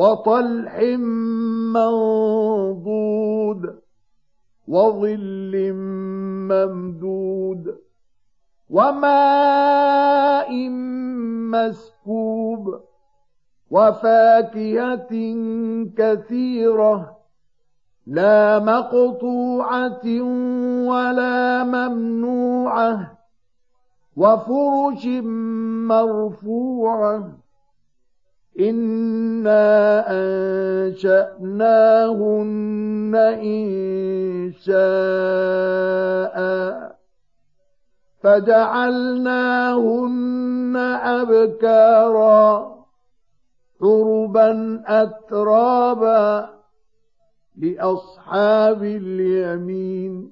وطلح منضود وظل ممدود وماء مسكوب وفاكهة كثيرة لا مقطوعة ولا ممنوعة وفرش مرفوعة إنا أنشأناهن إن شاء فجعلناهن أبكارا عربا أترابا لأصحاب اليمين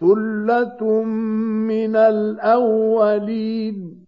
ثلة من الأولين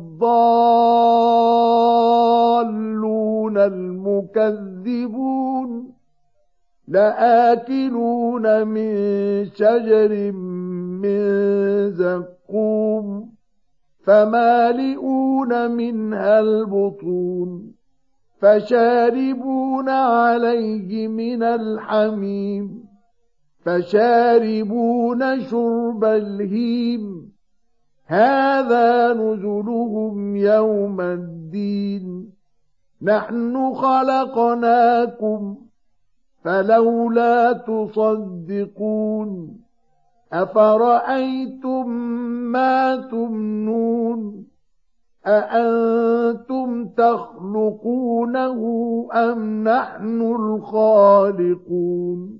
المكذبون لآكلون من شجر من زقوم فمالئون منها البطون فشاربون عليه من الحميم فشاربون شرب الهيم. هذا نزلهم يوم الدين؟ نحن خلقناكم فلولا تصدقون. أفرأيتم ما تمنون؟ أأنتم تخلقونه أم نحن الخالقون؟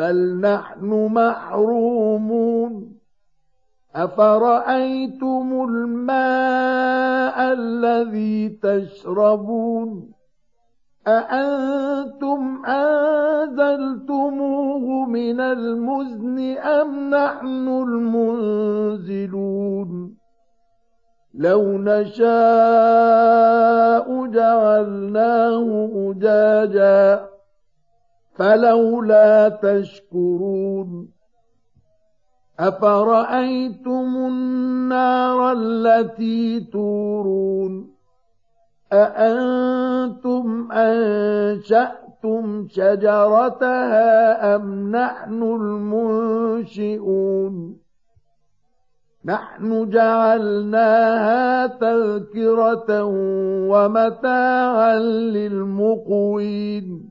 بل نحن محرومون. أفرأيتم الماء الذي تشربون؟ أأنتم أنزلتموه من المزن أم نحن المنزلون؟ لو نشاء جعلناه أجاجا. فلولا تشكرون أفرأيتم النار التي تورون أأنتم أنشأتم شجرتها أم نحن المنشئون نحن جعلناها تذكرة ومتاعا للمقوين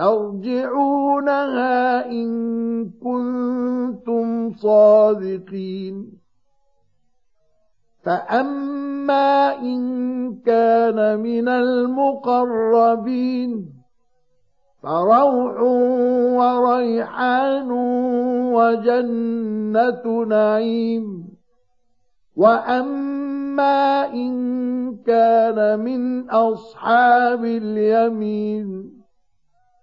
ترجعونها إن كنتم صادقين. فأما إن كان من المقربين فروح وريحان وجنة نعيم. وأما إن كان من أصحاب اليمين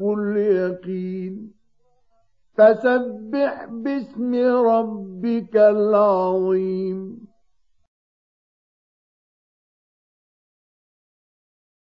حق اليقين فسبح باسم ربك العظيم.